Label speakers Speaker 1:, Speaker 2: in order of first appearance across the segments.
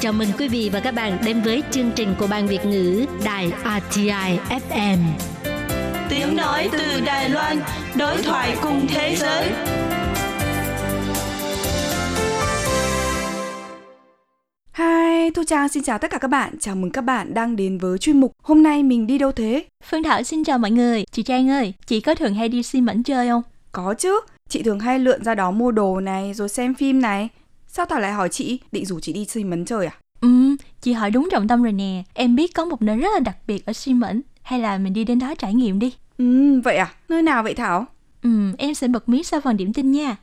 Speaker 1: Chào mừng quý vị và các bạn đến với chương trình của Ban Việt ngữ Đài RTI FM.
Speaker 2: Tiếng nói từ Đài Loan, đối thoại cùng thế giới.
Speaker 3: Hi, Thu Trang xin chào tất cả các bạn. Chào mừng các bạn đang đến với chuyên mục Hôm nay mình đi đâu thế?
Speaker 4: Phương Thảo xin chào mọi người. Chị Trang ơi, chị có thường hay đi xi mẫn chơi không?
Speaker 3: Có chứ, chị thường hay lượn ra đó mua đồ này rồi xem phim này. Sao Thảo lại hỏi chị, định rủ chị đi xi mẫn chơi à?
Speaker 4: Ừ, chị hỏi đúng trọng tâm rồi nè. Em biết có một nơi rất là đặc biệt ở xi mẫn. Hay là mình đi đến đó trải nghiệm đi.
Speaker 3: Ừ, vậy à? Nơi nào vậy Thảo?
Speaker 4: Ừ, em sẽ bật mí sau phần điểm tin nha.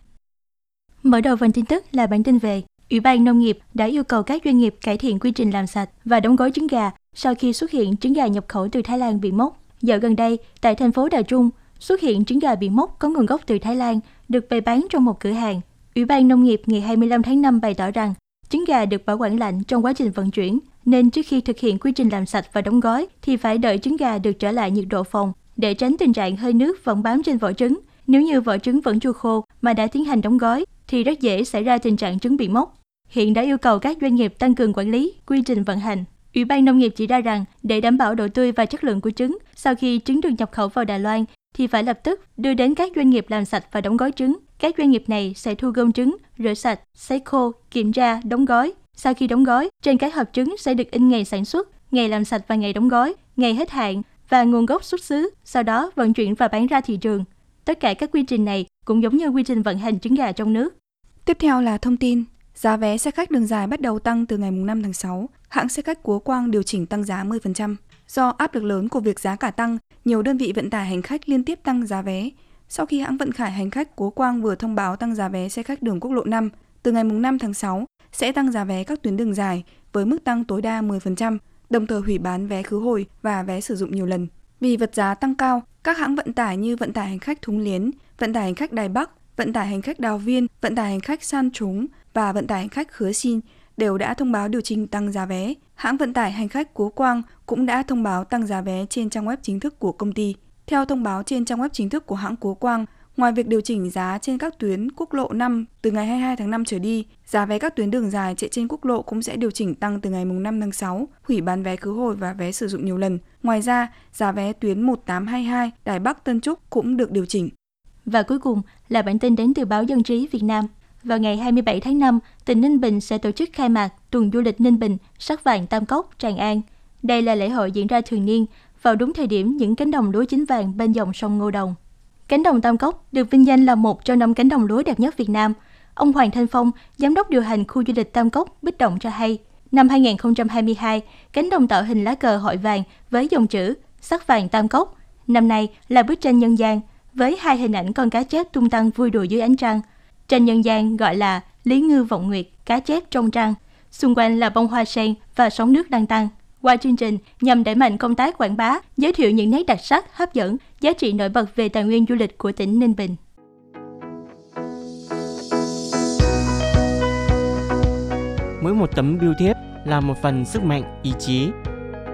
Speaker 4: Mở đầu phần tin tức là bản tin về Ủy ban Nông nghiệp đã yêu cầu các doanh nghiệp cải thiện quy trình làm sạch và đóng gói trứng gà sau khi xuất hiện trứng gà nhập khẩu từ Thái Lan bị mốc. Dạo gần đây, tại thành phố Đà Trung, xuất hiện trứng gà bị mốc có nguồn gốc từ Thái Lan được bày bán trong một cửa hàng. Ủy ban Nông nghiệp ngày 25 tháng 5 bày tỏ rằng trứng gà được bảo quản lạnh trong quá trình vận chuyển, nên trước khi thực hiện quy trình làm sạch và đóng gói thì phải đợi trứng gà được trở lại nhiệt độ phòng để tránh tình trạng hơi nước vẫn bám trên vỏ trứng. Nếu như vỏ trứng vẫn chưa khô mà đã tiến hành đóng gói thì rất dễ xảy ra tình trạng trứng bị mốc. Hiện đã yêu cầu các doanh nghiệp tăng cường quản lý, quy trình vận hành. Ủy ban Nông nghiệp chỉ ra rằng để đảm bảo độ tươi và chất lượng của trứng, sau khi trứng được nhập khẩu vào Đài Loan thì phải lập tức đưa đến các doanh nghiệp làm sạch và đóng gói trứng. Các doanh nghiệp này sẽ thu gom trứng, rửa sạch, sấy khô, kiểm tra, đóng gói. Sau khi đóng gói, trên các hộp trứng sẽ được in ngày sản xuất, ngày làm sạch và ngày đóng gói, ngày hết hạn và nguồn gốc xuất xứ, sau đó vận chuyển và bán ra thị trường. Tất cả các quy trình này cũng giống như quy trình vận hành trứng gà trong nước.
Speaker 3: Tiếp theo là thông tin. Giá vé xe khách đường dài bắt đầu tăng từ ngày 5 tháng 6. Hãng xe khách Quốc Quang điều chỉnh tăng giá 10%. Do áp lực lớn của việc giá cả tăng, nhiều đơn vị vận tải hành khách liên tiếp tăng giá vé. Sau khi hãng vận tải hành khách Cố Quang vừa thông báo tăng giá vé xe khách đường quốc lộ 5, từ ngày 5 tháng 6 sẽ tăng giá vé các tuyến đường dài với mức tăng tối đa 10%, đồng thời hủy bán vé khứ hồi và vé sử dụng nhiều lần. Vì vật giá tăng cao, các hãng vận tải như vận tải hành khách Thúng Liến, vận tải hành khách Đài Bắc, vận tải hành khách Đào Viên, vận tải hành khách San Trúng và vận tải hành khách Khứa Xin đều đã thông báo điều chỉnh tăng giá vé. Hãng vận tải hành khách Cố Quang cũng đã thông báo tăng giá vé trên trang web chính thức của công ty. Theo thông báo trên trang web chính thức của hãng Cố Quang, ngoài việc điều chỉnh giá trên các tuyến quốc lộ 5 từ ngày 22 tháng 5 trở đi, giá vé các tuyến đường dài chạy trên quốc lộ cũng sẽ điều chỉnh tăng từ ngày 5 tháng 6, hủy bán vé khứ hồi và vé sử dụng nhiều lần. Ngoài ra, giá vé tuyến 1822 Đài Bắc Tân Trúc cũng được điều chỉnh.
Speaker 4: Và cuối cùng là bản tin đến từ báo Dân trí Việt Nam. Vào ngày 27 tháng 5, tỉnh Ninh Bình sẽ tổ chức khai mạc tuần du lịch Ninh Bình, sắc vàng Tam Cốc, Tràng An. Đây là lễ hội diễn ra thường niên vào đúng thời điểm những cánh đồng lúa chín vàng bên dòng sông Ngô Đồng. Cánh đồng Tam Cốc được vinh danh là một trong năm cánh đồng lúa đẹp nhất Việt Nam. Ông Hoàng Thanh Phong, giám đốc điều hành khu du lịch Tam Cốc, Bích Động cho hay, năm 2022, cánh đồng tạo hình lá cờ hội vàng với dòng chữ sắc vàng Tam Cốc. Năm nay là bức tranh nhân gian với hai hình ảnh con cá chép tung tăng vui đùa dưới ánh trăng trên nhân gian gọi là Lý Ngư Vọng Nguyệt, cá chép trong trăng. Xung quanh là bông hoa sen và sóng nước đang tăng. Qua chương trình nhằm đẩy mạnh công tác quảng bá, giới thiệu những nét đặc sắc, hấp dẫn, giá trị nổi bật về tài nguyên du lịch của tỉnh Ninh Bình.
Speaker 5: Mỗi một tấm bưu thiếp là một phần sức mạnh, ý chí.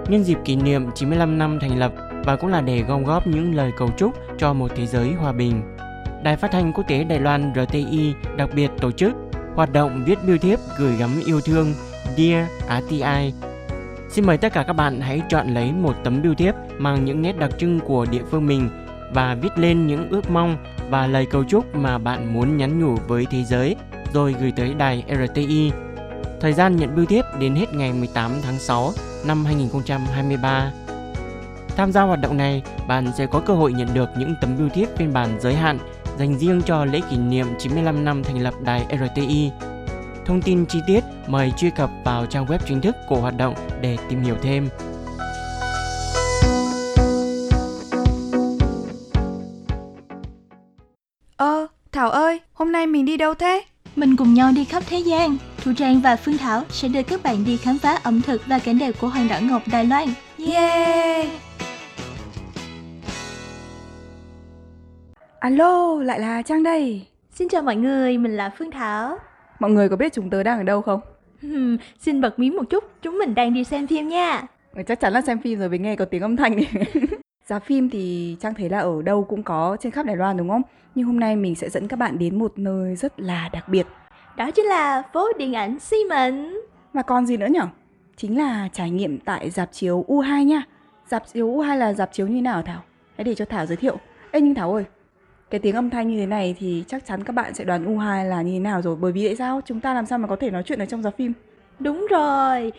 Speaker 5: Nhân dịp kỷ niệm 95 năm thành lập và cũng là để gom góp những lời cầu chúc cho một thế giới hòa bình. Đài Phát thanh Quốc tế Đài Loan RTI đặc biệt tổ chức hoạt động viết bưu thiếp gửi gắm yêu thương Dear RTI. Xin mời tất cả các bạn hãy chọn lấy một tấm bưu thiếp mang những nét đặc trưng của địa phương mình và viết lên những ước mong và lời cầu chúc mà bạn muốn nhắn nhủ với thế giới rồi gửi tới đài RTI. Thời gian nhận bưu thiếp đến hết ngày 18 tháng 6 năm 2023. Tham gia hoạt động này, bạn sẽ có cơ hội nhận được những tấm bưu thiếp phiên bản giới hạn dành riêng cho lễ kỷ niệm 95 năm thành lập đài RTI. Thông tin chi tiết mời truy cập vào trang web chính thức của hoạt động để tìm hiểu thêm.
Speaker 3: Ơ, Thảo ơi, hôm nay mình đi đâu thế?
Speaker 4: Mình cùng nhau đi khắp thế gian. Thu Trang và Phương Thảo sẽ đưa các bạn đi khám phá ẩm thực và cảnh đẹp của hòn đảo Ngọc Đài Loan.
Speaker 3: Yeah! Alo, lại là Trang đây.
Speaker 4: Xin chào mọi người, mình là Phương Thảo.
Speaker 3: Mọi người có biết chúng tớ đang ở đâu không?
Speaker 4: Hmm, xin bật mí một chút, chúng mình đang đi xem phim nha.
Speaker 3: Ừ, Chắc chắn là xem phim rồi mới nghe có tiếng âm thanh Giá phim thì Trang thấy là ở đâu cũng có trên khắp Đài Loan đúng không? Nhưng hôm nay mình sẽ dẫn các bạn đến một nơi rất là đặc biệt.
Speaker 4: đó chính là phố điện ảnh xi mệnh.
Speaker 6: Và còn gì nữa nhở? Chính là trải nghiệm tại dạp chiếu U2 nha. Dạp chiếu U2 là dạp chiếu như nào Thảo? Hãy để cho Thảo giới thiệu. Ê nhưng Thảo ơi, cái tiếng âm thanh như thế này thì chắc chắn các bạn sẽ đoán U2 là như thế nào rồi. Bởi vì tại sao? Chúng ta làm sao mà có thể nói chuyện ở trong dạp phim?
Speaker 4: Đúng rồi.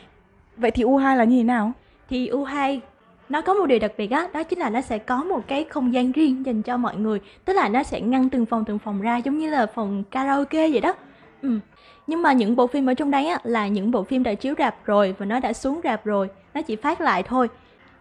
Speaker 6: Vậy thì U2 là như thế nào?
Speaker 4: Thì U2 nó có một điều đặc biệt á, đó chính là nó sẽ có một cái không gian riêng dành cho mọi người. Tức là nó sẽ ngăn từng phòng từng phòng ra giống như là phòng karaoke vậy đó. Ừ. Nhưng mà những bộ phim ở trong đây á là những bộ phim đã chiếu rạp rồi và nó đã xuống rạp rồi, nó chỉ phát lại thôi.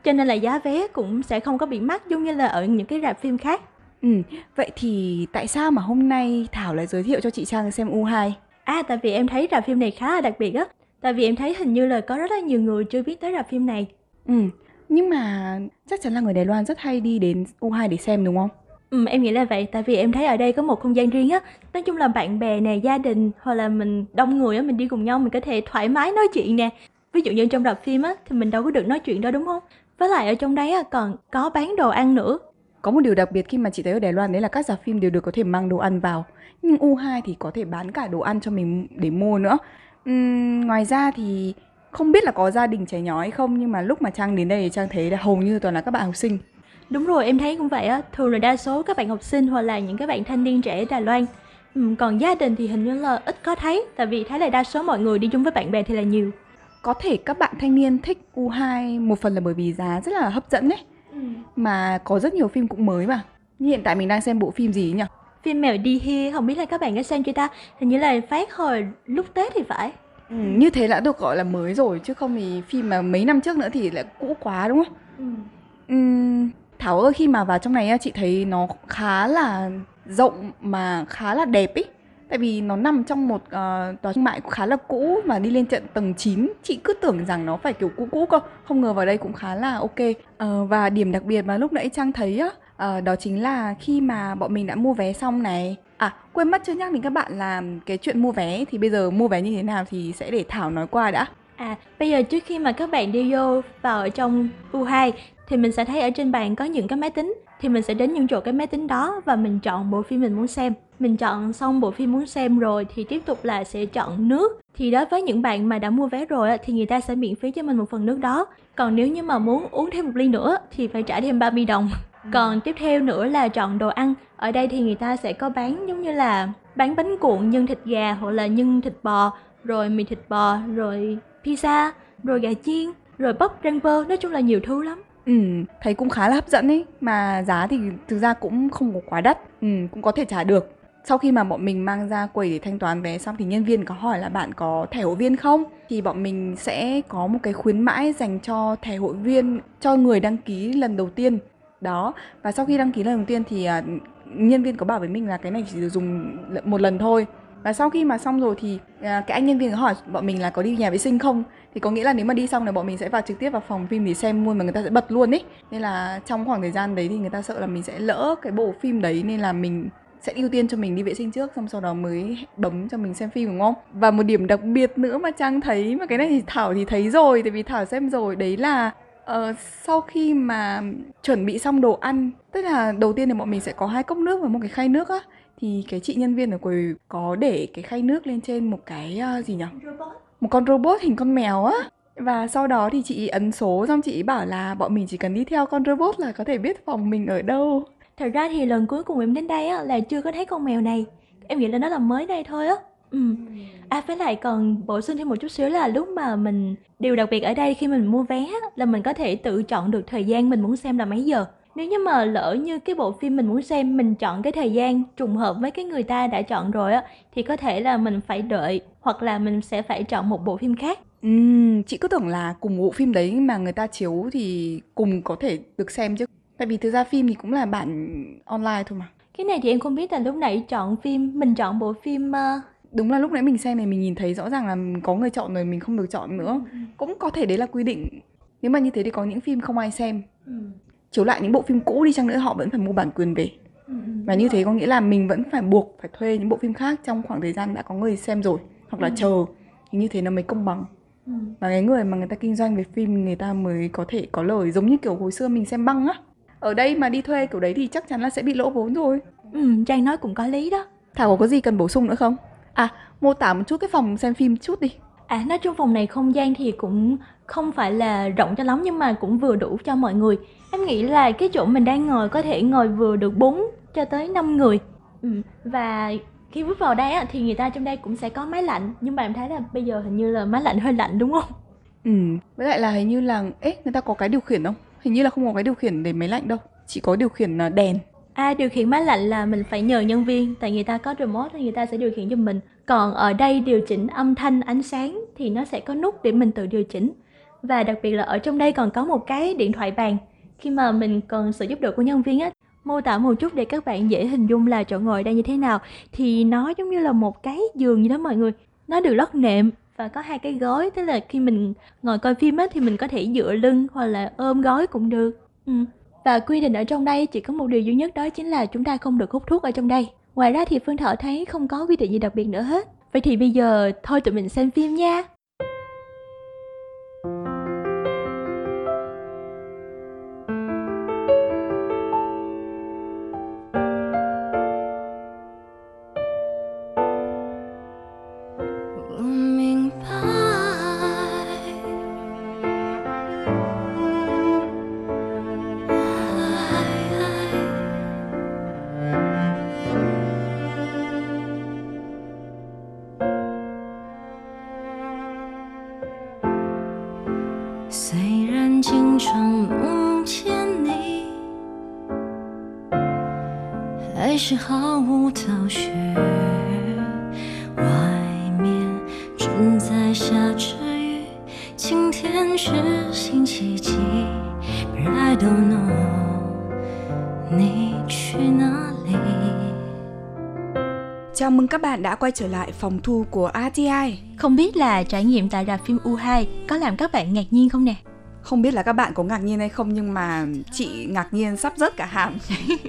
Speaker 4: Cho nên là giá vé cũng sẽ không có bị mắc giống như là ở những cái rạp phim khác.
Speaker 6: Ừ, vậy thì tại sao mà hôm nay Thảo lại giới thiệu cho chị Trang xem U2?
Speaker 4: À tại vì em thấy rạp phim này khá là đặc biệt á. Tại vì em thấy hình như là có rất là nhiều người chưa biết tới rạp phim này.
Speaker 6: Ừ, nhưng mà chắc chắn là người Đài Loan rất hay đi đến U2 để xem đúng không?
Speaker 4: Ừ, em nghĩ là vậy tại vì em thấy ở đây có một không gian riêng á nói chung là bạn bè nè gia đình hoặc là mình đông người á mình đi cùng nhau mình có thể thoải mái nói chuyện nè ví dụ như trong rạp phim á thì mình đâu có được nói chuyện đâu đúng không với lại ở trong đấy á còn có bán đồ ăn nữa
Speaker 6: Có một điều đặc biệt khi mà chị thấy ở Đài Loan đấy là các dạp phim đều được có thể mang đồ ăn vào. Nhưng U2 thì có thể bán cả đồ ăn cho mình để mua nữa. Ừm, ngoài ra thì không biết là có gia đình trẻ nhỏ hay không nhưng mà lúc mà Trang đến đây thì Trang thấy là hầu như toàn là các bạn học sinh.
Speaker 4: đúng rồi em thấy cũng vậy á thường là đa số các bạn học sinh hoặc là những cái bạn thanh niên trẻ Đài Loan ừ, còn gia đình thì hình như là ít có thấy tại vì thấy là đa số mọi người đi chung với bạn bè thì là nhiều
Speaker 6: Có thể các bạn thanh niên thích U2 một phần là bởi vì giá rất là hấp dẫn đấy. Mà có rất nhiều phim cũng mới mà. Như hiện tại mình đang xem bộ phim gì nhỉ?
Speaker 4: phim mèo đi here không biết là các bạn có xem chưa ta hình như là phát hồi lúc tết thì phải
Speaker 6: Ừ, như thế đã được gọi là mới rồi chứ không thì phim mà mấy năm trước nữa thì lại cũ quá đúng không? Ừm, Thảo ơi khi mà vào trong này á, chị thấy nó khá là rộng mà khá là đẹp ý. Tại vì nó nằm trong một uh, tòa thương mại khá là cũ mà đi lên tận tầng 9 Chị cứ tưởng rằng nó phải kiểu cũ cũ cơ. Không ngờ vào đây cũng khá là ok. Uh, Và điểm đặc biệt mà lúc nãy Trang thấy á uh, Đó chính là khi mà bọn mình đã mua vé xong này. À quên mất chưa nhắc đến các bạn là cái chuyện mua vé Thì bây giờ mua vé như thế nào thì sẽ để Thảo nói qua đã.
Speaker 4: À, bây giờ trước khi mà các bạn đi vô vào ở trong U2 thì mình sẽ thấy ở trên bàn có những cái máy tính. Thì mình sẽ đến những chỗ cái máy tính đó và mình chọn bộ phim mình muốn xem. Mình chọn xong bộ phim muốn xem rồi thì tiếp tục là sẽ chọn nước. Thì đối với những bạn mà đã mua vé rồi thì người ta sẽ miễn phí cho mình một phần nước đó. Còn nếu như mà muốn uống thêm một ly nữa thì phải trả thêm 30 đồng. Còn tiếp theo nữa là chọn đồ ăn. Ở đây thì người ta sẽ có bán giống như là bán bánh cuộn nhân thịt gà hoặc là nhân thịt bò, rồi mì thịt bò, rồi pizza, rồi gà chiên, rồi bắp rang bơ, nói chung là nhiều thứ lắm.
Speaker 6: Ừ, thấy cũng khá là hấp dẫn ấy Mà giá thì thực ra cũng không có quá đắt Ừ, cũng có thể trả được sau khi mà bọn mình mang ra quầy để thanh toán vé xong Thì nhân viên có hỏi là bạn có thẻ hội viên không? Thì bọn mình sẽ có một cái khuyến mãi dành cho thẻ hội viên Cho người đăng ký lần đầu tiên. Đó, và sau khi đăng ký lần đầu tiên thì à, nhân viên có bảo với mình là cái này chỉ được dùng một lần thôi. Và sau khi mà xong rồi thì à, cái anh nhân viên có hỏi bọn mình là có đi nhà vệ sinh không? Thì có nghĩa là nếu mà đi xong là bọn mình sẽ vào trực tiếp vào phòng phim để xem luôn mà người ta sẽ bật luôn ý. Nên là trong khoảng thời gian đấy thì người ta sợ là mình sẽ lỡ cái bộ phim đấy nên là mình sẽ ưu tiên cho mình đi vệ sinh trước xong sau đó mới bấm cho mình xem phim đúng không? Và một điểm đặc biệt nữa mà trang thấy mà cái này thì thảo thì thấy rồi tại vì thảo xem rồi đấy là Ờ, sau khi mà chuẩn bị xong đồ ăn tức là đầu tiên thì bọn mình sẽ có hai cốc nước và một cái khay nước á thì cái chị nhân viên ở quầy có để cái khay nước lên trên một cái ờ, gì nhỉ? Một con robot hình con mèo á. Và sau đó thì chị ấn số xong chị bảo là bọn mình chỉ cần đi theo con robot là có thể biết phòng mình ở đâu
Speaker 4: Thật ra thì lần cuối cùng em đến đây á là chưa có thấy con mèo này. Em nghĩ là nó là mới đây thôi á. Ừ. À với lại còn bổ sung thêm một chút xíu là lúc mà mình điều đặc biệt ở đây khi mình mua vé á, là mình có thể tự chọn được thời gian mình muốn xem là mấy giờ. Nếu như mà lỡ như cái bộ phim mình muốn xem mình chọn cái thời gian trùng hợp với cái người ta đã chọn rồi á thì có thể là mình phải đợi hoặc là mình sẽ phải chọn một bộ phim khác.
Speaker 6: Ừ, chị cứ tưởng là cùng bộ phim đấy mà người ta chiếu thì cùng có thể được xem chứ tại vì thực ra phim thì cũng là bản online thôi mà.
Speaker 4: Cái này thì em không biết là lúc nãy chọn phim mình chọn bộ phim ờ,
Speaker 6: đúng là lúc nãy mình xem này mình nhìn thấy rõ ràng là có người chọn rồi mình không được chọn nữa. Cũng có thể đấy là quy định. Nếu mà như thế thì có những phim không ai xem. Chiếu lại những bộ phim cũ đi chăng nữa họ vẫn phải mua bản quyền về. Và như thế có nghĩa là mình vẫn phải buộc phải thuê những bộ phim khác trong khoảng thời gian đã có người xem rồi hoặc là chờ. Thì như thế nó mới công bằng. Và cái người mà người ta kinh doanh về phim người ta mới có thể có lời. Giống như kiểu hồi xưa mình xem băng á ở đây mà đi thuê kiểu đấy thì chắc chắn là sẽ bị lỗ vốn rồi
Speaker 4: Ừ, Trang nói cũng có lý đó.
Speaker 6: Thảo có gì cần bổ sung nữa không?
Speaker 3: À, mô tả một chút cái phòng xem phim chút đi.
Speaker 4: À, nói chung phòng này không gian thì cũng không phải là rộng cho lắm nhưng mà cũng vừa đủ cho mọi người. Em nghĩ là cái chỗ mình đang ngồi có thể ngồi vừa được 4 cho tới 5 người. Ừ. Và khi bước vào đây á, thì người ta trong đây cũng sẽ có máy lạnh nhưng mà em thấy là bây giờ hình như là máy lạnh hơi lạnh đúng không?
Speaker 3: Ừ, với lại là hình như là ế người ta có cái điều khiển không? Hình như là không có cái điều khiển để máy lạnh đâu, chỉ có điều khiển à, đèn.
Speaker 4: À, điều khiển máy lạnh là mình phải nhờ nhân viên tại người ta có remote thì người ta sẽ điều khiển cho mình. Còn ở đây điều chỉnh âm thanh, ánh sáng thì nó sẽ có nút để mình tự điều chỉnh. Và đặc biệt là ở trong đây còn có một cái điện thoại bàn. Khi mà mình cần sự giúp đỡ của nhân viên á, mô tả một chút để các bạn dễ hình dung là chỗ ngồi đây như thế nào thì nó giống như là một cái giường như đó mọi người. Nó được lót nệm và có hai cái gối tức là khi mình ngồi coi phim ấy, thì mình có thể dựa lưng hoặc là ôm gối cũng được. Ừ. Và quy định ở trong đây chỉ có một điều duy nhất đó chính là chúng ta không được hút thuốc ở trong đây. Ngoài ra thì Phương Thọ thấy không có quy định gì đặc biệt nữa hết. Vậy thì bây giờ thôi tụi mình xem phim nha.
Speaker 3: Quay trở lại phòng thu của RTI.
Speaker 4: Không biết là trải nghiệm tại rạp phim U2 có làm các bạn ngạc nhiên không nè?
Speaker 3: Không biết là các bạn có ngạc nhiên hay không nhưng mà chị ngạc nhiên sắp rớt cả hàm.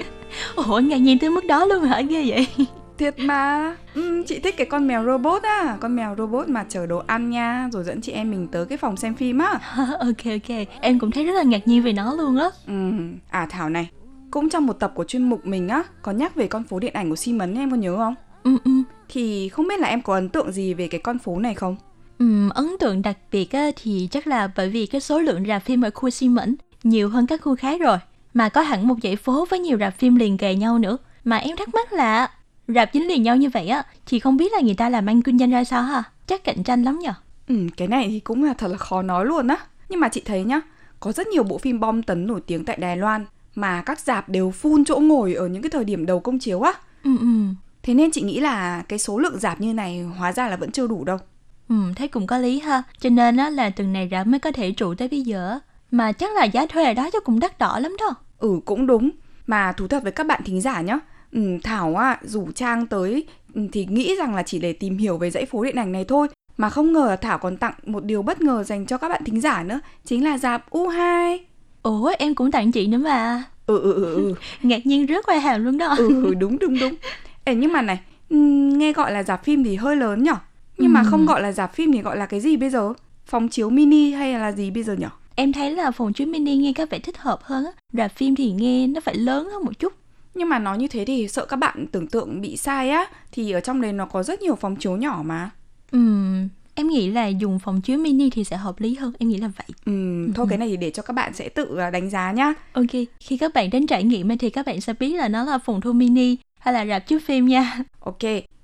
Speaker 4: Ủa ngạc nhiên tới mức đó luôn hả ghê vậy?
Speaker 3: Thiệt mà ừ, Chị thích cái con mèo robot á Con mèo robot mà chở đồ ăn nha Rồi dẫn chị em mình tới cái phòng xem phim á
Speaker 4: Ok ok Em cũng thấy rất là ngạc nhiên về nó luôn á
Speaker 3: ừ. À Thảo này Cũng trong một tập của chuyên mục mình á Có nhắc về con phố điện ảnh của Simon em có nhớ không?
Speaker 4: Ừ ừ.
Speaker 3: Thì không biết là em có ấn tượng gì về cái con phố này không?
Speaker 4: Ừ, ấn tượng đặc biệt á, thì chắc là bởi vì cái số lượng rạp phim ở khu Simon nhiều hơn các khu khác rồi mà có hẳn một dãy phố với nhiều rạp phim liền kề nhau nữa. Mà em thắc mắc là rạp dính liền nhau như vậy á thì không biết là người ta làm ăn kinh doanh ra sao ha? Chắc cạnh tranh lắm nhở
Speaker 3: ừ cái này thì cũng là thật là khó nói luôn á. Nhưng mà chị thấy nhá có rất nhiều bộ phim bom tấn nổi tiếng tại Đài Loan mà các rạp đều full chỗ ngồi ở những cái thời điểm đầu công chiếu á.
Speaker 4: Ừ ừ
Speaker 3: thế nên chị nghĩ là cái số lượng rạp như này hóa ra là vẫn chưa đủ đâu.
Speaker 4: Ừ thấy cũng có lý ha. Cho nên á là từng này rạp mới có thể trụ tới bây giờ. Mà chắc là giá thuê ở đó chắc cũng đắt đỏ lắm đó.
Speaker 3: Ừ cũng đúng. Mà thú thật với các bạn thính giả nhá. Ừ, Thảo á rủ Trang tới ừ, thì nghĩ rằng là chỉ để tìm hiểu về dãy phố điện ảnh này thôi. Mà không ngờ Thảo còn tặng một điều bất ngờ dành cho các bạn thính giả nữa chính là dạp U2
Speaker 4: ủa em cũng tặng chị nữa mà.
Speaker 3: Ừ ừ ừ, ừ.
Speaker 4: ngạc nhiên rất qua hàm luôn đó.
Speaker 3: Ừ đúng đúng đúng Ê, nhưng mà này ừ, nghe gọi là dạp phim thì hơi lớn nhở? Nhưng ừ. mà không gọi là dạp phim thì gọi là cái gì bây giờ? Phòng chiếu mini hay là gì bây giờ nhở?
Speaker 4: Em thấy là phòng chiếu mini nghe có vẻ thích hợp hơn á. Rạp phim thì nghe nó phải lớn hơn một chút.
Speaker 3: Nhưng mà nói như thế thì sợ các bạn tưởng tượng bị sai á thì ở trong đấy nó có rất nhiều phòng chiếu nhỏ mà.
Speaker 4: Ừm, em nghĩ là dùng phòng chiếu mini thì sẽ hợp lý hơn em nghĩ là vậy.
Speaker 3: Ừ, thôi cái này thì để cho các bạn sẽ tự à, đánh giá nhá.
Speaker 4: Ok khi các bạn đến trải nghiệm thì các bạn sẽ biết là nó là phòng thu mini hay là rạp chiếu phim nha
Speaker 3: ok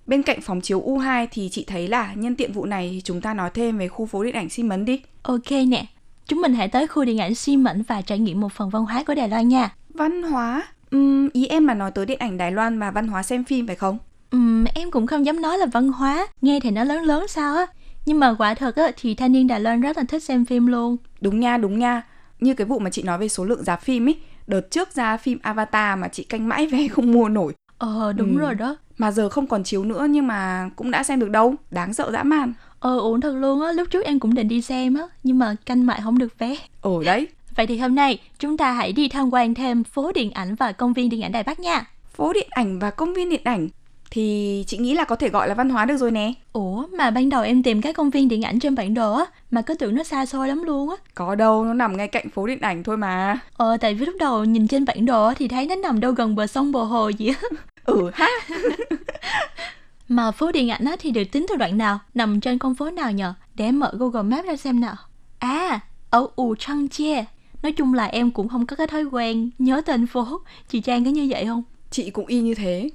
Speaker 3: bên cạnh phòng chiếu U2 thì chị thấy là nhân tiện vụ này thì chúng ta nói thêm về khu phố điện ảnh Simon đi
Speaker 4: ok nè chúng mình hãy tới khu điện ảnh Simon và trải nghiệm một phần văn hóa của Đài Loan nha
Speaker 3: văn hóa Ừm, ý em mà nói tới điện ảnh Đài Loan mà văn hóa xem phim phải không?
Speaker 4: Ừm, em cũng không dám nói là văn hóa, nghe thì nó lớn lớn sao á. Nhưng mà quả thật á, thì thanh niên Đài Loan rất là thích xem phim luôn.
Speaker 3: Đúng nha, đúng nha. Như cái vụ mà chị nói về số lượng rạp phim ấy, đợt trước ra phim Avatar mà chị canh mãi vé không mua nổi.
Speaker 4: Ờ, đúng
Speaker 3: Ừ.
Speaker 4: rồi đó.
Speaker 3: Mà giờ không còn chiếu nữa nhưng mà cũng đã xem được đâu, đáng sợ dã man.
Speaker 4: Ờ, ổn thật luôn á, lúc trước em cũng định đi xem á, nhưng mà canh mãi không được vé.
Speaker 3: Ở đấy,
Speaker 4: Vậy thì hôm nay, chúng ta hãy đi tham quan thêm phố điện ảnh và công viên điện ảnh Đài Bắc nha.
Speaker 3: phố điện ảnh và công viên điện ảnh thì chị nghĩ là có thể gọi là văn hóa được rồi nè.
Speaker 4: Ủa, mà ban đầu em tìm cái công viên điện ảnh trên bản đồ á, mà cứ tưởng nó xa xôi lắm luôn á.
Speaker 3: Có đâu, nó nằm ngay cạnh phố điện ảnh thôi mà.
Speaker 4: Ờ, tại vì lúc đầu nhìn trên bản đồ thì thấy nó nằm đâu gần bờ sông bờ hồ gì á.
Speaker 3: Ừ ha.
Speaker 4: Mà phố điện ảnh á, thì được tính từ đoạn nào? Nằm trên con phố nào nhờ? Để em mở Google Maps ra xem nào. À, ở Ù Trăng Chie. Nói chung là em cũng không có cái thói quen nhớ tên phố. Chị Trang có như vậy không?
Speaker 3: Chị cũng y như thế.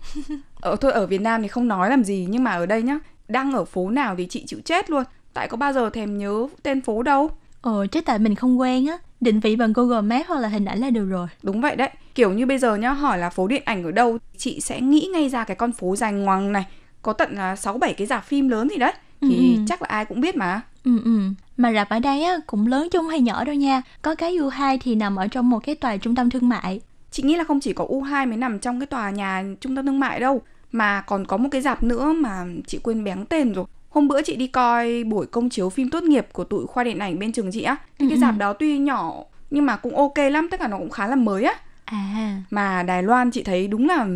Speaker 3: ở thôi ở Việt Nam thì không nói làm gì nhưng mà ở đây nhá, đang ở phố nào thì chị chịu chết luôn. Tại có bao giờ thèm nhớ tên phố đâu.
Speaker 4: Ồ, chắc tại mình không quen á. Định vị bằng Google Maps hoặc là hình ảnh là được rồi.
Speaker 3: Đúng vậy đấy. Kiểu như bây giờ nhá, hỏi là phố điện ảnh ở đâu, chị sẽ nghĩ ngay ra cái con phố dài ngoằng này, có tận là 6 7 cái rạp phim lớn gì đấy. Thì
Speaker 4: Ừ, ừ.
Speaker 3: chắc là ai cũng biết mà.
Speaker 4: Ừ ừ. Mà rạp ở đây á cũng lớn chứ không hay nhỏ đâu nha. Có cái U2 thì nằm ở trong một cái tòa trung tâm thương mại.
Speaker 3: Chị nghĩ là không chỉ có U2 mới nằm trong cái tòa nhà trung tâm thương mại đâu Mà còn có một cái dạp nữa mà chị quên béng tên rồi Hôm bữa chị đi coi buổi công chiếu phim tốt nghiệp của tụi khoa điện ảnh bên trường chị á Thì cái
Speaker 4: Ừ,
Speaker 3: dạp
Speaker 4: ừ.
Speaker 3: đó tuy nhỏ nhưng mà cũng ok lắm Tất cả nó cũng khá là mới á
Speaker 4: À,
Speaker 3: Mà Đài Loan chị thấy đúng là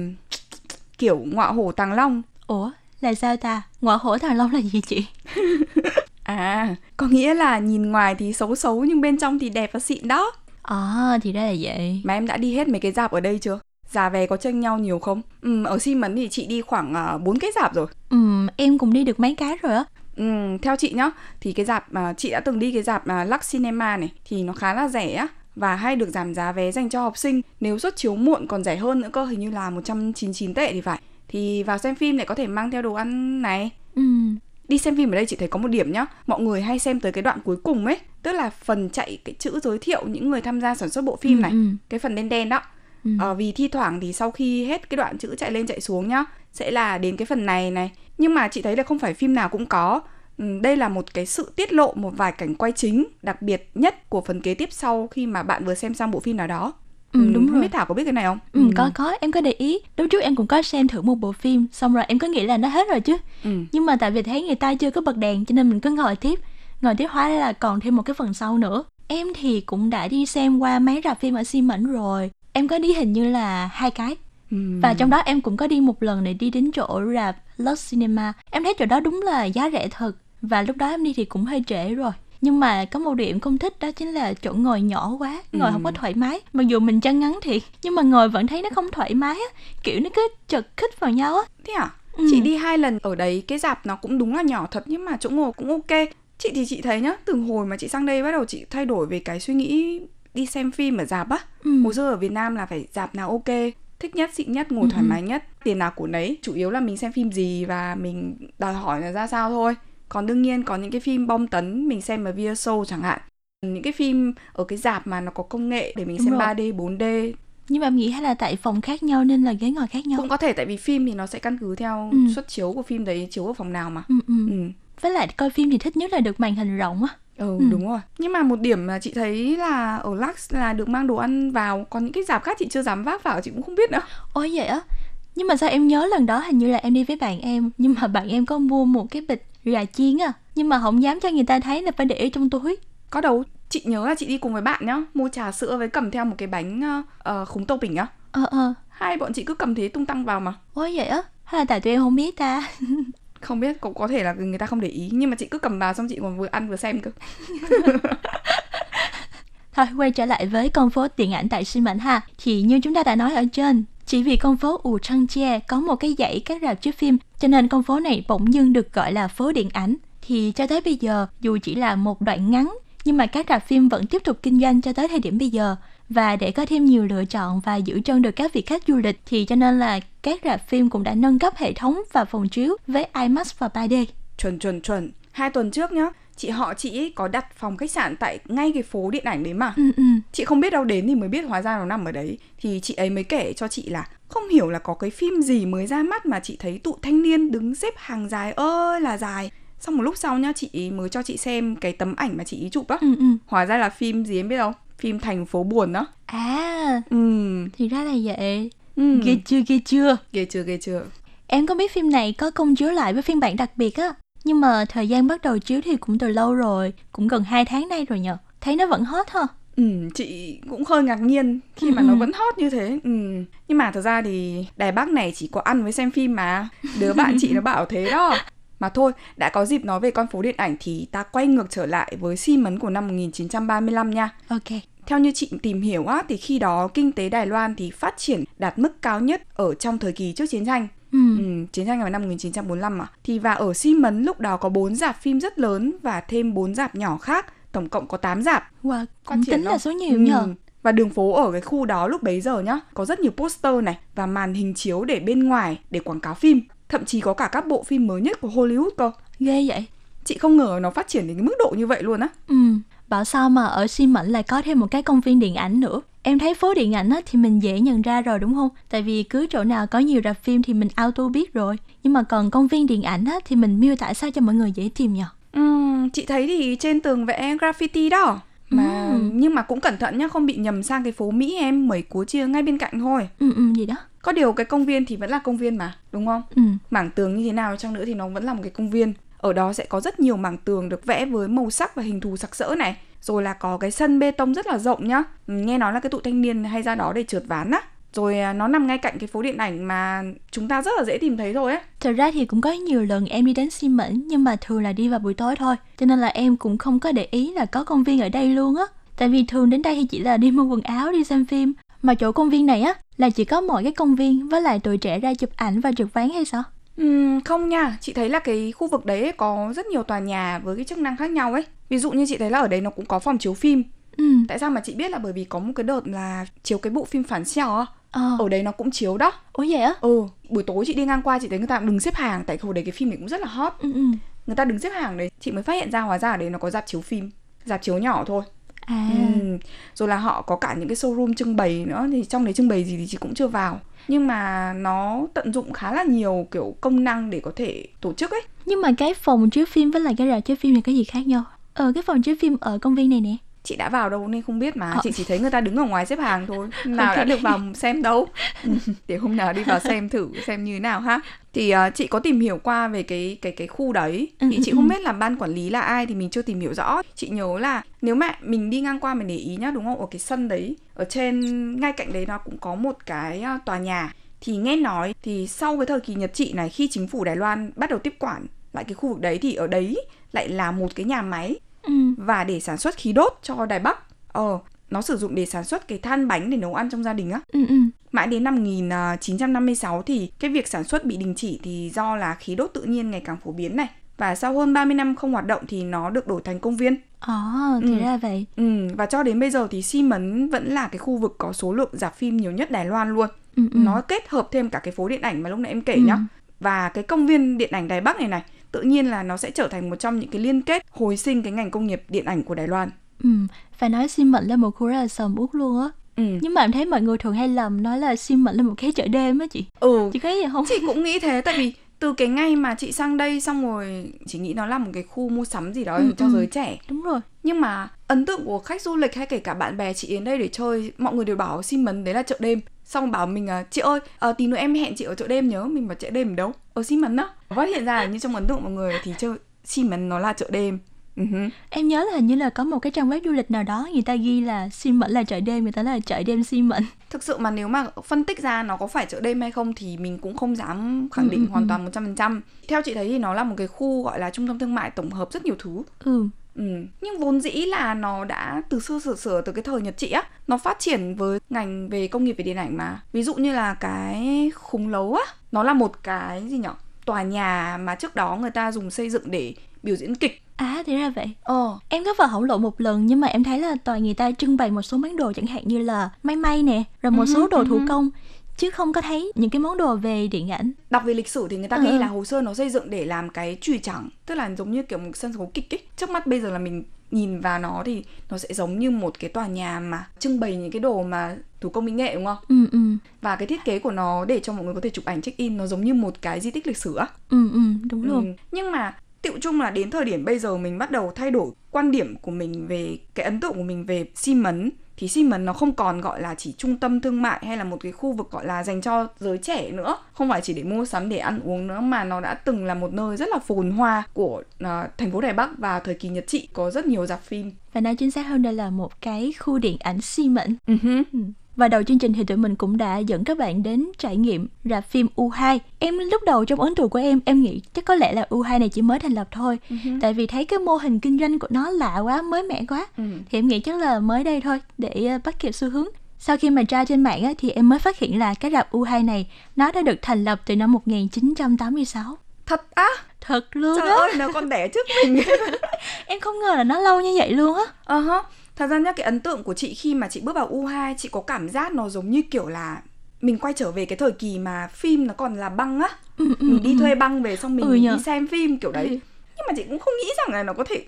Speaker 3: kiểu ngọa hổ tàng long
Speaker 4: ủa là sao ta? Ngọa hổ thằng Long là gì chị?
Speaker 3: À, có nghĩa là nhìn ngoài thì xấu xấu nhưng bên trong thì đẹp và xịn đó
Speaker 4: À thì ra là vậy.
Speaker 3: Mà em đã đi hết mấy cái dạp ở đây chưa? Giá vé có chênh nhau nhiều không? Ừ, ở Xi Mấn thì chị đi khoảng à, 4 cái dạp rồi
Speaker 4: Ừ, em cũng đi được mấy cái rồi á.
Speaker 3: Ừ, theo chị nhá thì cái dạp mà chị đã từng đi cái dạp mà Lux Cinema này thì nó khá là rẻ á và hay được giảm giá vé dành cho học sinh nếu xuất chiếu muộn còn rẻ hơn nữa cơ hình như là 199 tệ thì phải thì vào xem phim lại có thể mang theo đồ ăn này
Speaker 4: Ừ.
Speaker 3: đi xem phim ở đây chị thấy có một điểm nhá mọi người hay xem tới cái đoạn cuối cùng ấy tức là phần chạy cái chữ giới thiệu những người tham gia sản xuất bộ phim
Speaker 4: Ừ,
Speaker 3: này
Speaker 4: ừ.
Speaker 3: cái phần đen đen đó
Speaker 4: Ừ.
Speaker 3: Ờ, vì thi thoảng thì sau khi hết cái đoạn chữ chạy lên chạy xuống nhá sẽ là đến cái phần này này nhưng mà chị thấy là không phải phim nào cũng có Ừ, đây là một cái sự tiết lộ một vài cảnh quay chính đặc biệt nhất của phần kế tiếp sau khi mà bạn vừa xem xong bộ phim nào đó
Speaker 4: Ừ, đúng rồi.
Speaker 3: biết thảo có biết cái này không?
Speaker 4: Ừ, có có. Em có để ý. Lúc trước em cũng có xem thử một bộ phim xong rồi em có nghĩ là nó hết rồi chứ.
Speaker 3: Ừ.
Speaker 4: nhưng mà tại vì thấy người ta chưa có bật đèn cho nên mình cứ ngồi tiếp. Ngồi tiếp hóa ra là còn thêm một cái phần sau nữa. Em thì cũng đã đi xem qua mấy rạp phim ở Xi Mẫn rồi. Em có đi hình như là hai cái.
Speaker 3: Ừ.
Speaker 4: và trong đó em cũng có đi một lần để đi đến chỗ rạp Lux Cinema. Em thấy chỗ đó đúng là giá rẻ thật. Và lúc đó em đi thì cũng hơi trễ rồi nhưng mà có một điểm không thích đó chính là chỗ ngồi nhỏ quá ngồi
Speaker 3: Ừ.
Speaker 4: không có thoải mái mặc dù mình chân ngắn thiệt nhưng mà ngồi vẫn thấy nó không thoải mái á kiểu nó cứ chật khít vào nhau á
Speaker 3: thế à
Speaker 4: Ừ.
Speaker 3: chị đi hai lần ở đấy cái dạp nó cũng đúng là nhỏ thật nhưng mà chỗ ngồi cũng ok chị thì chị thấy nhá từ hồi mà chị sang đây bắt đầu chị thay đổi về cái suy nghĩ đi xem phim ở dạp á
Speaker 4: Ừ.
Speaker 3: hồi xưa ở Việt Nam là phải dạp nào ok thích nhất xịn nhất ngồi
Speaker 4: Ừ,
Speaker 3: thoải
Speaker 4: ừ.
Speaker 3: mái nhất tiền nào của nấy chủ yếu là mình xem phim gì và mình đòi hỏi là ra sao thôi còn đương nhiên có những cái phim bom tấn mình xem ở show chẳng hạn những cái phim ở cái dạp mà nó có công nghệ để mình
Speaker 4: Đúng
Speaker 3: xem
Speaker 4: rồi.
Speaker 3: 3D 4D
Speaker 4: nhưng mà em nghĩ hay là tại phòng khác nhau nên là ghế ngồi khác nhau
Speaker 3: cũng có thể tại vì phim thì nó sẽ căn cứ theo
Speaker 4: Ừ.
Speaker 3: xuất chiếu của phim đấy chiếu ở phòng nào mà
Speaker 4: ừ, ừ.
Speaker 3: ừ.
Speaker 4: với lại coi phim thì thích nhất là được màn hình rộng á
Speaker 3: Ừ,
Speaker 4: Ừ.
Speaker 3: đúng rồi. Nhưng mà một điểm mà chị thấy là ở Lux là được mang đồ ăn vào, còn những cái dạp khác chị chưa dám vác vào chị cũng không biết nữa.
Speaker 4: ôi vậy á nhưng mà sao em nhớ lần đó hình như là em đi với bạn em nhưng mà bạn em có mua một cái bịch gà chiên à nhưng mà không dám cho người ta thấy là phải để ở trong túi
Speaker 3: Có đâu, chị nhớ là chị đi cùng với bạn nhá, mua trà sữa với cầm theo một cái bánh uh, khúng tàu bình á.
Speaker 4: ờ ờ
Speaker 3: Hai bọn chị cứ cầm thế tung tăng vào mà.
Speaker 4: ôi vậy á hay là tại tụi em không biết ta
Speaker 3: Không biết, cũng có thể là người ta không để ý, nhưng mà chị cứ cầm vào xong chị còn vừa ăn vừa xem cơ.
Speaker 4: Thôi quay trở lại với con phố điện ảnh tại Xi Mẫn ha Thì như chúng ta đã nói ở trên chỉ vì con phố Ù Trăng Che có một cái dãy các rạp chiếu phim Cho nên con phố này bỗng dưng được gọi là phố điện ảnh Thì cho tới bây giờ dù chỉ là một đoạn ngắn Nhưng mà các rạp phim vẫn tiếp tục kinh doanh cho tới thời điểm bây giờ và để có thêm nhiều lựa chọn và giữ chân được các vị khách du lịch thì cho nên là các rạp phim cũng đã nâng cấp hệ thống và phòng chiếu với IMAX và 3D.
Speaker 3: Chuẩn chuẩn chuẩn. Hai tuần trước nhá, chị họ chị ấy có đặt phòng khách sạn tại ngay cái phố điện ảnh đấy mà.
Speaker 4: Ừ, ừ.
Speaker 3: chị không biết đâu đến thì mới biết hóa ra nó nằm ở đấy thì chị ấy mới kể cho chị là không hiểu là có cái phim gì mới ra mắt mà chị thấy tụ thanh niên đứng xếp hàng dài ơi là dài xong một lúc sau nhá chị ấy mới cho chị xem cái tấm ảnh mà chị ấy chụp á
Speaker 4: Ừ, ừ.
Speaker 3: hóa ra là phim gì em biết không phim thành phố buồn đó
Speaker 4: À,
Speaker 3: ừ
Speaker 4: thì ra là vậy.
Speaker 3: ừ
Speaker 4: Ghê chưa, ghê chưa.
Speaker 3: ghê chưa ghê chưa
Speaker 4: Em có biết phim này có công chiếu lại với phiên bản đặc biệt á Nhưng mà thời gian bắt đầu chiếu thì cũng từ lâu rồi Cũng gần 2 tháng nay rồi nhờ. Thấy nó vẫn hot ha?
Speaker 3: Ừ, chị cũng hơi ngạc nhiên khi mà
Speaker 4: Ừ,
Speaker 3: nó
Speaker 4: ừ.
Speaker 3: vẫn hot như thế. Ừ. Nhưng mà thật ra thì Đài Bắc này chỉ có ăn với xem phim mà. Đứa bạn chị nó bảo thế đó. Mà thôi, đã có dịp nói về con phố điện ảnh thì ta quay ngược trở lại với xi mấn của năm 1935 nha.
Speaker 4: Ok.
Speaker 3: Theo như chị tìm hiểu á, thì khi đó kinh tế Đài Loan thì phát triển đạt mức cao nhất ở trong thời kỳ trước chiến tranh
Speaker 4: Ừ.
Speaker 3: Ừ, chiến tranh vào năm 1945 mà. Thì và ở Xi Mấn lúc đó có 4 dạp phim rất lớn và thêm 4 dạp nhỏ khác, tổng cộng có 8 dạp.
Speaker 4: Wow, cũng tính là
Speaker 3: không?
Speaker 4: số nhiều nhờ.
Speaker 3: Ừ. Và đường phố ở cái khu đó lúc bấy giờ nhá, có rất nhiều poster này và màn hình chiếu để bên ngoài để quảng cáo phim. Thậm chí có cả các bộ phim mới nhất của Hollywood cơ.
Speaker 4: Ghê vậy.
Speaker 3: Chị không ngờ nó phát triển đến cái mức độ như vậy luôn á.
Speaker 4: Ừ. Bảo sao mà ở Xi Mẫn lại có thêm một cái công viên điện ảnh nữa. Em thấy phố điện ảnh á, thì mình dễ nhận ra rồi đúng không? Tại vì cứ chỗ nào có nhiều rạp phim thì mình auto biết rồi. Nhưng mà còn công viên điện ảnh á, thì mình miêu tả sao cho mọi người dễ tìm nhỉ?
Speaker 3: Ừm, chị thấy thì trên tường vẽ graffiti đó. Mà
Speaker 4: Ừm.
Speaker 3: nhưng mà cũng cẩn thận nhá, không bị nhầm sang cái phố Mỹ em, mấy cúa chia ngay bên cạnh thôi.
Speaker 4: Ừ ừ gì đó.
Speaker 3: Có điều cái công viên thì vẫn là công viên mà, đúng không?
Speaker 4: Ừ.
Speaker 3: Mảng tường như thế nào chăng nữa thì nó vẫn là một cái công viên. Ở đó sẽ có rất nhiều mảng tường được vẽ với màu sắc và hình thù sặc sỡ này. Rồi là có cái sân bê tông rất là rộng nhá. Ừ, nghe nói là cái tụ thanh niên hay ra đó để trượt ván á. Rồi à, nó nằm ngay cạnh cái phố điện ảnh mà chúng ta rất là dễ tìm thấy rồi ấy.
Speaker 4: Thật ra thì cũng có nhiều lần em đi đến xin Mẫn nhưng mà thường là đi vào buổi tối thôi. Cho nên là em cũng không có để ý là có công viên ở đây luôn á. Tại vì thường đến đây thì chỉ là đi mua quần áo, đi xem phim. Mà chỗ công viên này á là chỉ có mỗi cái công viên với lại tuổi trẻ ra chụp ảnh và trượt ván hay sao?
Speaker 3: Ừm, không nha, chị thấy là cái khu vực đấy ấy có rất nhiều tòa nhà với cái chức năng khác nhau ấy. Ví dụ như chị thấy là ở đấy nó cũng có phòng chiếu phim.
Speaker 4: Ừ.
Speaker 3: Tại sao mà chị biết là bởi vì có một cái đợt là chiếu cái bộ phim phản xeo á.
Speaker 4: Ờ.
Speaker 3: Ở đấy nó cũng chiếu đó.
Speaker 4: Ủa vậy á?
Speaker 3: Ừ, buổi tối chị đi ngang qua chị thấy người ta đứng xếp hàng tại hồi đấy cái phim này cũng rất là hot.
Speaker 4: Ừ ừ.
Speaker 3: Người ta đứng xếp hàng đấy, chị mới phát hiện ra hóa ra ở đấy nó có dạp chiếu phim, dạp chiếu nhỏ thôi.
Speaker 4: À.
Speaker 3: Ừ. Rồi là họ có cả những cái showroom trưng bày nữa thì trong đấy trưng bày gì thì chị cũng chưa vào. Nhưng mà nó tận dụng khá là nhiều kiểu công năng để có thể tổ chức ấy.
Speaker 4: Nhưng mà cái phòng chiếu phim với lại cái rạp chiếu phim này có gì khác nhau? Ờ cái phòng chiếu phim ở công viên này nè.
Speaker 3: Chị đã vào đâu nên không biết mà.
Speaker 4: Ờ.
Speaker 3: chị chỉ thấy người ta đứng ở ngoài xếp hàng thôi. Nào đã được vào xem đâu. Ừ, để hôm nào đi vào xem thử xem như thế nào ha. Thì ờ, chị có tìm hiểu qua về cái cái cái khu đấy.
Speaker 4: Ừ,
Speaker 3: thì
Speaker 4: ừ,
Speaker 3: chị
Speaker 4: ừ.
Speaker 3: không biết là ban quản lý là ai thì mình chưa tìm hiểu rõ. Chị nhớ là nếu mà mình đi ngang qua mình để ý nhá đúng không? Ở cái sân đấy ở trên ngay cạnh đấy nó cũng có một cái ờ, tòa nhà. Thì nghe nói thì sau cái thời kỳ Nhật trị này khi chính phủ Đài Loan bắt đầu tiếp quản lại cái khu vực đấy thì ở đấy lại là một cái nhà máy
Speaker 4: Ừ.
Speaker 3: và để sản xuất khí đốt cho Đài Bắc. Ờ, nó sử dụng để sản xuất cái than bánh để nấu ăn trong gia đình á.
Speaker 4: Ừ ừ.
Speaker 3: Mãi đến năm 1956 thì cái việc sản xuất bị đình chỉ thì do là khí đốt tự nhiên ngày càng phổ biến này. Và sau hơn 30 năm không hoạt động thì nó được đổi thành công viên.
Speaker 4: Ờ thì
Speaker 3: Ừ.
Speaker 4: ra vậy.
Speaker 3: Ừ, và cho đến bây giờ thì Xi Mấn vẫn là cái khu vực có số lượng rạp phim nhiều nhất Đài Loan luôn.
Speaker 4: Ừ ừ.
Speaker 3: Nó kết hợp thêm cả cái phố điện ảnh mà lúc nãy em kể
Speaker 4: Ừ.
Speaker 3: nhá. Và cái công viên điện ảnh Đài Bắc này này, tự nhiên là nó sẽ trở thành một trong những cái liên kết hồi sinh cái ngành công nghiệp điện ảnh của Đài Loan.
Speaker 4: Ừ. Phải nói Xi Mẫn là một khu rất là sầm uất luôn á.
Speaker 3: Ừ.
Speaker 4: Nhưng mà em thấy mọi người thường hay lầm nói là Xi Mẫn là một cái chợ đêm á chị.
Speaker 3: Ừ,
Speaker 4: Chị thấy vậy không?
Speaker 3: chị cũng nghĩ thế tại vì từ cái ngày mà chị sang đây xong rồi chị nghĩ nó là một cái khu mua sắm gì đó
Speaker 4: Ừ,
Speaker 3: cho
Speaker 4: ừ.
Speaker 3: giới trẻ
Speaker 4: Đúng rồi.
Speaker 3: nhưng mà ấn tượng của khách du lịch hay kể cả bạn bè chị đến đây để chơi mọi người đều bảo xin mấn đấy là chợ đêm xong bảo mình à, chị ơi à, tí nữa em hẹn chị ở chợ đêm nhớ mình bảo chợ đêm ở đâu ở xi mấn á phát hiện ra là như trong ấn tượng mọi người thì chơi xi mấn nó là chợ đêm hứ.
Speaker 4: Em nhớ là hình như là có một cái trang web du lịch nào đó người ta ghi là Xi Mẫn là chợ đêm, người ta là chợ đêm Xi Mẫn.
Speaker 3: thực sự mà nếu mà phân tích ra nó có phải chợ đêm hay không thì mình cũng không dám khẳng định
Speaker 4: ừ,
Speaker 3: hoàn toàn 100% theo chị thấy thì nó là một cái khu gọi là trung tâm thương mại tổng hợp rất nhiều thứ
Speaker 4: Ừ.
Speaker 3: Ừ. Nhưng vốn dĩ là nó đã từ xưa sửa sửa từ cái thời Nhật trị á Nó phát triển với ngành về công nghiệp về điện ảnh mà. Ví dụ như là cái khung lấu á Nó là một cái gì nhở? Tòa nhà mà trước đó người ta dùng xây dựng để biểu diễn kịch.
Speaker 4: À thì ra vậy.
Speaker 3: Ờ.
Speaker 4: Em có vào hổng lộ một lần nhưng mà em thấy là toàn người ta trưng bày một số món đồ chẳng hạn như là may may nè, rồi một
Speaker 3: Ừ
Speaker 4: số đồ
Speaker 3: ừ
Speaker 4: thủ công chứ không có thấy những cái món đồ về điện ảnh.
Speaker 3: Đọc về lịch sử thì người ta
Speaker 4: Ừ,
Speaker 3: ghi
Speaker 4: ừ.
Speaker 3: là hồ sơ nó xây dựng để làm cái chùy chẳng Tức là giống như kiểu một sân khấu kịch ấy Trước mắt bây giờ là mình nhìn vào nó thì nó sẽ giống như một cái tòa nhà mà trưng bày những cái đồ mà thủ công mỹ nghệ đúng không?
Speaker 4: Ừ ừ.
Speaker 3: Và cái thiết kế của nó để cho mọi người có thể chụp ảnh check in nó giống như một cái di tích lịch sử á
Speaker 4: Ừ ừ, đúng luôn.
Speaker 3: Ừ. Nhưng mà tiệu chung là đến thời điểm bây giờ mình bắt đầu thay đổi quan điểm của mình về cái ấn tượng của mình về xi mấn thì xi mấn nó không còn gọi là chỉ trung tâm thương mại hay là một cái khu vực gọi là dành cho giới trẻ nữa không phải chỉ để mua sắm để ăn uống nữa mà nó đã từng là một nơi rất là phồn hoa của à, thành phố Đài Bắc và thời kỳ Nhật trị có rất nhiều dạp phim
Speaker 4: Và nói chính xác hơn đây là một cái khu điện ảnh Xi Mẫn.
Speaker 3: Hứ.
Speaker 4: Ừ. Và đầu chương trình thì tụi mình cũng đã dẫn các bạn đến trải nghiệm rạp phim U2. Em lúc đầu trong ấn tượng của em, em nghĩ chắc có lẽ là U2 này chỉ mới thành lập thôi. Tại vì thấy cái mô hình kinh doanh của nó lạ quá, mới mẻ quá.
Speaker 3: Ừ.
Speaker 4: Thì em nghĩ chắc là mới đây thôi, để ờ, bắt kịp xu hướng. sau khi mà tra trên mạng á, thì em mới phát hiện là cái rạp U2 này nó đã được thành lập từ năm 1986.
Speaker 3: Thật á?
Speaker 4: Thật luôn
Speaker 3: Trời
Speaker 4: á.
Speaker 3: ơi, nó còn đẻ trước mình.
Speaker 4: Em không ngờ là nó lâu như vậy luôn á.
Speaker 3: Ờ hả. Thật ra nhá, cái ấn tượng của chị khi mà chị bước vào U2, chị có cảm giác nó giống như kiểu là mình quay trở về cái thời kỳ mà phim nó còn là băng á.
Speaker 4: Ừ, ừ,
Speaker 3: mình đi
Speaker 4: ừ.
Speaker 3: thuê băng về xong mình,
Speaker 4: Ừ nhờ.
Speaker 3: đi xem phim kiểu đấy. Nhưng mà chị cũng không nghĩ rằng là nó có thể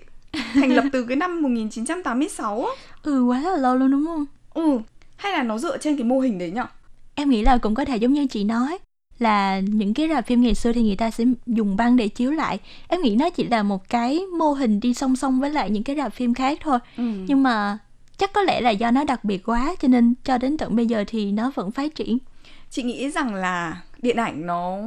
Speaker 3: thành lập từ cái năm 1986 á.
Speaker 4: Ừ, quá là lâu luôn đúng không?
Speaker 3: Ừ, hay là nó dựa trên cái mô hình đấy nhở?
Speaker 4: Em nghĩ là cũng có thể giống như chị nói là những cái rạp phim ngày xưa thì người ta sẽ dùng băng để chiếu lại. Em nghĩ nó chỉ là một cái mô hình đi song song với lại những cái rạp phim khác thôi.
Speaker 3: Ừ.
Speaker 4: Nhưng mà chắc có lẽ là do nó đặc biệt quá cho nên cho đến tận bây giờ thì nó vẫn phát triển.
Speaker 3: chị nghĩ rằng là điện ảnh nó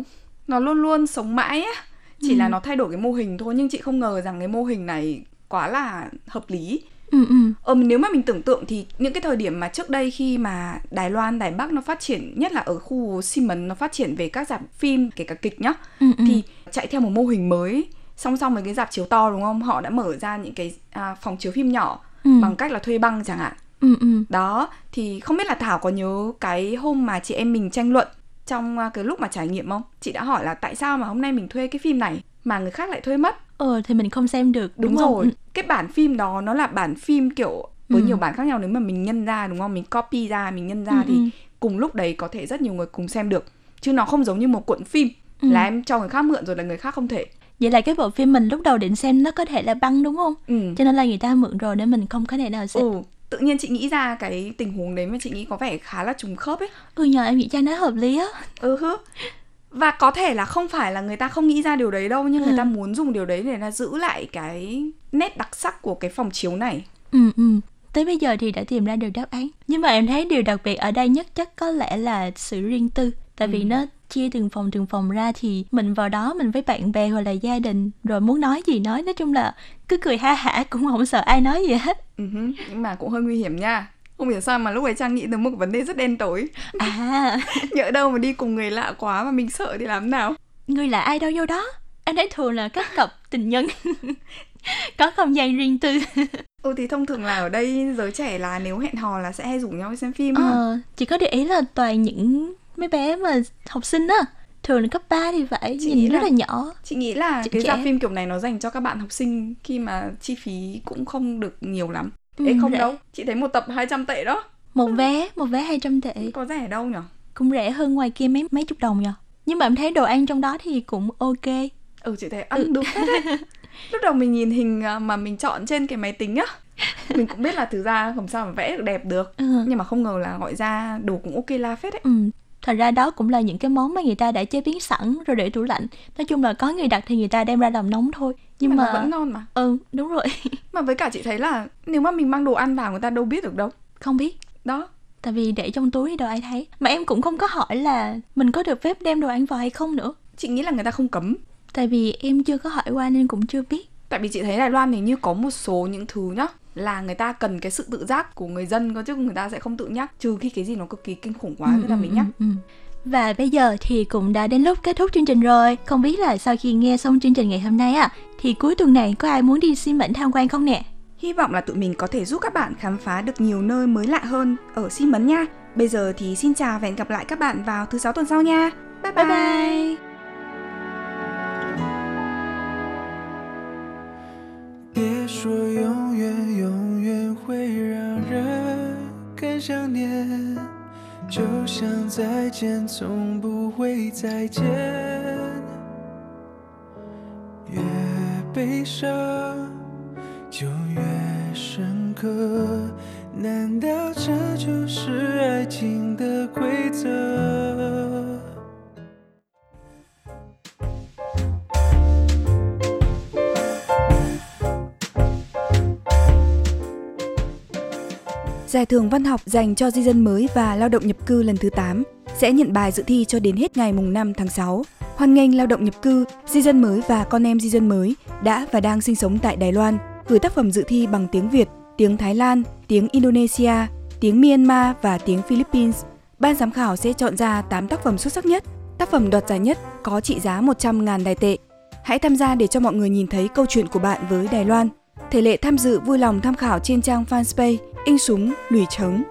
Speaker 3: nó luôn luôn sống mãi á chỉ
Speaker 4: Ừ.
Speaker 3: là nó thay đổi cái mô hình thôi nhưng chị không ngờ rằng cái mô hình này quá là hợp lý
Speaker 4: Ừ ừ.
Speaker 3: ờ nếu mà mình tưởng tượng thì những cái thời điểm mà trước đây khi mà Đài Loan Đài Bắc nó phát triển nhất là ở khu Simon nó phát triển về các dạp phim kể cả kịch nhá
Speaker 4: Ừ, ừ.
Speaker 3: thì chạy theo một mô hình mới song song với cái dạp chiếu to đúng không họ đã mở ra những cái à, phòng chiếu phim nhỏ
Speaker 4: Ừ.
Speaker 3: bằng cách là thuê băng chẳng hạn
Speaker 4: Ừ ừ.
Speaker 3: đó thì không biết là thảo có nhớ cái hôm mà chị em mình tranh luận trong à, cái lúc mà trải nghiệm không chị đã hỏi là tại sao mà hôm nay mình thuê cái phim này mà người khác lại thuê mất
Speaker 4: Ờ thì mình không xem được đúng,
Speaker 3: đúng,
Speaker 4: không?
Speaker 3: rồi cái bản phim đó nó là bản phim kiểu với
Speaker 4: Ừ.
Speaker 3: nhiều bản khác nhau nếu mà mình nhân ra đúng không mình copy ra mình nhân ra
Speaker 4: Ừ,
Speaker 3: thì
Speaker 4: ừ.
Speaker 3: cùng lúc đấy có thể rất nhiều người cùng xem được chứ nó không giống như một cuộn phim
Speaker 4: Ừ.
Speaker 3: là em cho người khác mượn rồi là người khác không thể
Speaker 4: Vậy là cái bộ phim mình lúc đầu định xem nó có thể là băng đúng không?
Speaker 3: ừ
Speaker 4: Cho nên là người ta mượn rồi để mình không có thể nào xem.
Speaker 3: ừ tự nhiên chị nghĩ ra cái tình huống đấy mà chị nghĩ có vẻ khá là trùng khớp ấy
Speaker 4: Ừ nhờ em nghĩ cho nó hợp lý á.
Speaker 3: ừ hứ và có thể là không phải là người ta không nghĩ ra điều đấy đâu nhưng người
Speaker 4: Ừ.
Speaker 3: ta muốn dùng điều đấy để là giữ lại cái nét đặc sắc của cái phòng chiếu này
Speaker 4: Ừ ừ. Tới bây giờ thì đã tìm ra được đáp án. Nhưng mà em thấy điều đặc biệt ở đây nhất chắc có lẽ là sự riêng tư. Tại vì
Speaker 3: Ừ.
Speaker 4: nó chia từng phòng từng phòng ra thì mình vào đó mình với bạn bè hoặc là gia đình rồi muốn nói gì nói nói chung là cứ cười ha hả cũng không sợ ai nói gì hết.
Speaker 3: ừ nhưng mà cũng hơi nguy hiểm nha không hiểu sao mà lúc ấy trang nghĩ tới một vấn đề rất đen tối.
Speaker 4: À,
Speaker 3: nhỡ đâu mà đi cùng người lạ quá mà mình sợ thì làm nào?
Speaker 4: Người là ai đâu vô đó. Em thấy thường là các cặp tình nhân. Có không gian riêng tư.
Speaker 3: ừ thì thông thường là ở đây giới trẻ là nếu hẹn hò là sẽ hay rủ nhau đi xem phim
Speaker 4: Ờ, chị có để ý là toàn những mấy bé mà học sinh á. Thường là cấp 3 thì phải
Speaker 3: Chị nghĩ
Speaker 4: nhìn rất
Speaker 3: là-
Speaker 4: là nhỏ.
Speaker 3: chị nghĩ là
Speaker 4: Chị
Speaker 3: cái
Speaker 4: trẻ.
Speaker 3: dạp phim kiểu này nó dành cho các bạn học sinh khi mà chi phí cũng không được nhiều lắm
Speaker 4: Ừ,
Speaker 3: Ê không
Speaker 4: rẻ.
Speaker 3: đâu. Chị thấy một tập 200 tệ đó.
Speaker 4: Một vé một vé 200 tệ.
Speaker 3: Có rẻ đâu nhở?
Speaker 4: Cũng rẻ hơn ngoài kia mấy mấy chục đồng nhờ nhưng mà em thấy đồ ăn trong đó thì cũng ok.
Speaker 3: Ừ chị thấy ăn được hết đấy. Lúc đầu mình nhìn hình à, mà mình chọn trên cái máy tính á mình cũng biết là thực ra không sao mà vẽ được đẹp được.
Speaker 4: Ừ.
Speaker 3: nhưng mà không ngờ là gọi ra đồ cũng ok la phết đấy.
Speaker 4: Ừ. thật ra đó cũng là những cái món mà người ta đã chế biến sẵn rồi để tủ lạnh. Nói chung là có người đặt thì người ta đem ra làm nóng thôi. Nhưng
Speaker 3: mà,
Speaker 4: mà
Speaker 3: vẫn ngon mà.
Speaker 4: Ừ đúng rồi.
Speaker 3: Mà với cả chị thấy là nếu mà mình mang đồ ăn vào người ta đâu biết được đâu.
Speaker 4: Không biết.
Speaker 3: Đó.
Speaker 4: Tại vì để trong túi thì đâu ai thấy. Mà em cũng không có hỏi là mình có được phép đem đồ ăn vào hay không nữa.
Speaker 3: Chị nghĩ là người ta không cấm.
Speaker 4: Tại vì em chưa có hỏi qua nên cũng chưa biết.
Speaker 3: Tại vì chị thấy Đài Loan hình như có một số những thứ nhá là người ta cần cái sự tự giác của người dân cơ chứ người ta sẽ không tự nhắc trừ khi cái gì nó cực kỳ kinh khủng quá là
Speaker 4: ừ,
Speaker 3: mình nhắc
Speaker 4: ừ. Và bây giờ thì cũng đã đến lúc kết thúc chương trình rồi. Không biết là sau khi nghe xong chương trình ngày hôm nay á, thì cuối tuần này có ai muốn đi xin mệnh tham quan không nè?
Speaker 3: Hy vọng là tụi mình có thể giúp các bạn khám phá được nhiều nơi mới lạ hơn ở Xi Mấn nha. Bây giờ thì xin chào và hẹn gặp lại các bạn vào thứ sáu tuần sau nha. Bye bye.
Speaker 4: Bye bye!
Speaker 7: 别说永远，永远会让人更想念，就像再见，从不会再见。越悲伤就越深刻，难道真
Speaker 3: Giải thưởng văn học dành cho di dân mới và lao động nhập cư lần thứ 8 sẽ nhận bài dự thi cho đến hết ngày mùng 5 tháng 6. Hoan nghênh lao động nhập cư, di dân mới và con em di dân mới đã và đang sinh sống tại Đài Loan gửi tác phẩm dự thi bằng tiếng Việt, tiếng Thái Lan, tiếng Indonesia, tiếng Myanmar và tiếng Philippines. Ban giám khảo sẽ chọn ra 8 tác phẩm xuất sắc nhất. Tác phẩm đoạt giải nhất có trị giá 100.000 đài tệ. Hãy tham gia để cho mọi người nhìn thấy câu chuyện của bạn với Đài Loan. Thể lệ tham dự vui lòng tham khảo trên trang fanpage In Súng Lùi Trống.